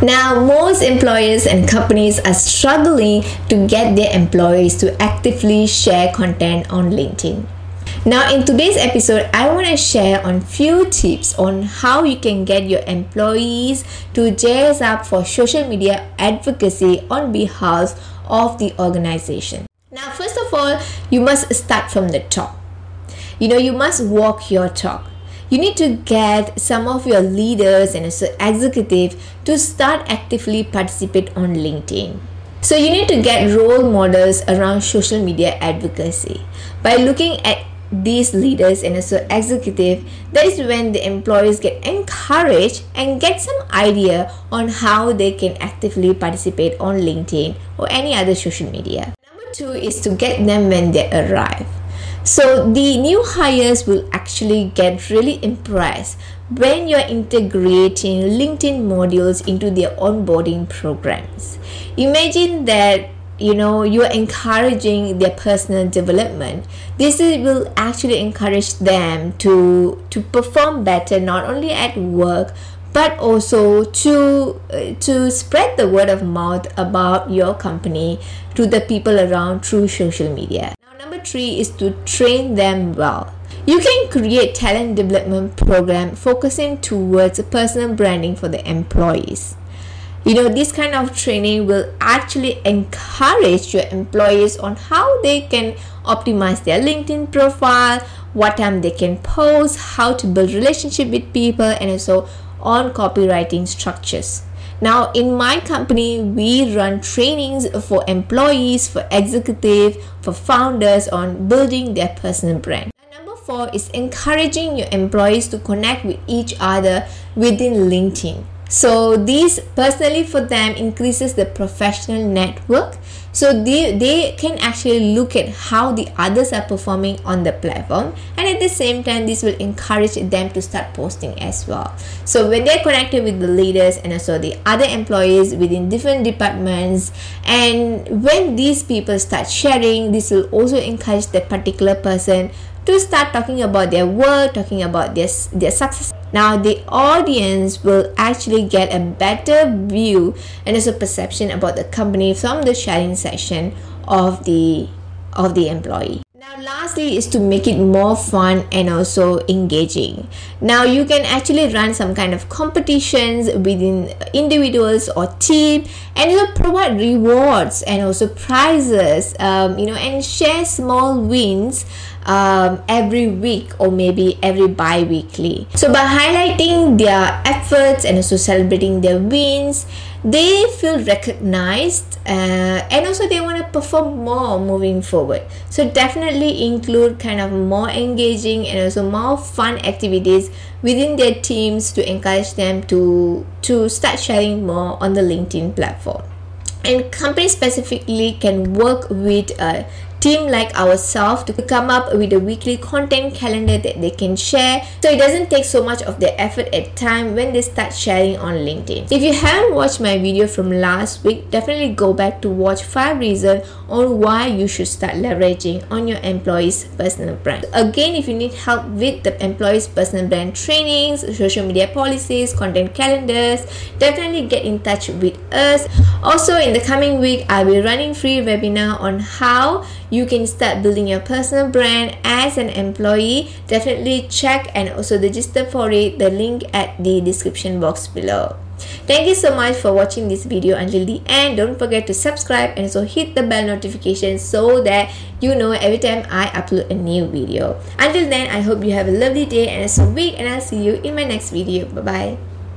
Now, most employers and companies are struggling to get their employees to actively share content on LinkedIn. Now, in today's episode, I want to share on few tips on how you can get your employees to jazz up for social media advocacy on behalf of the organization. Now, first of all, you must start from the top. You know, you must walk your talk you need to get some of your leaders and executive to start actively participate on linkedin. So you need to get role models around social media advocacy. By looking at these leaders and also executive that is when the employees get encouraged and get some idea on how they can actively participate on linkedin or any other social media. Number two is to get them when they arrive so the new hires will actually get really impressed when you're integrating LinkedIn modules into their onboarding programs. Imagine that you know you're encouraging their personal development this will actually encourage them to to perform better not only at work but also to uh, to spread the word of mouth about your company to the people around through social media three is to train them well. You can create talent development program focusing towards personal branding for the employees. You know, this kind of training will actually encourage your employees on how they can optimize their LinkedIn profile, what time they can post, how to build relationship with people, and also on copywriting structures. Now, in my company, we run trainings for employees, for executive, for founders on building their personal brand. number four is encouraging your employees to connect with each other within LinkedIn. So, this personally for them increases the professional network. So they, they can actually look at how the others are performing on the platform. And at the same time this will encourage them to start posting as well. So when they're connected with the leaders and also the other employees within different departments and when these people start sharing this will also encourage the particular person to start talking about their work, talking about their, their success. Now, the audience will actually get a better view and also perception about the company from the sharing session of the of the employee. Now, lastly, is to make it more fun and also engaging. Now, you can actually run some kind of competitions within individuals or team, and you'll provide rewards and also prizes. Um, you know, and share small wins um, every week or maybe every bi-weekly. So by highlighting their efforts and also celebrating their wins they feel recognized uh, and also they want to perform more moving forward. So definitely include kind of more engaging and also more fun activities within their teams to encourage them to to start sharing more on the linkedin platform. And companies specifically can work with uh, team like ourselves to come up with a weekly content calendar that they can share. So it doesn't take so much of their effort at time when they start sharing on linkedin. If you haven't watched my video from last week definitely go back to watch five reasons on why you should start leveraging on your employees personal brand. Again if you need help with the employees personal brand trainings social media policies content calendars definitely get in touch with us. Also in the coming week i'll be running free webinar on how you can start building your personal brand as an employee definitely check and also register for it the link at the description box below Thank you so much for watching this video until the end. Don't forget to subscribe and also hit the bell notification so that you know every time I upload a new video. Until then, I hope you have a lovely day and a week and I'll see you in my next video. Bye-bye.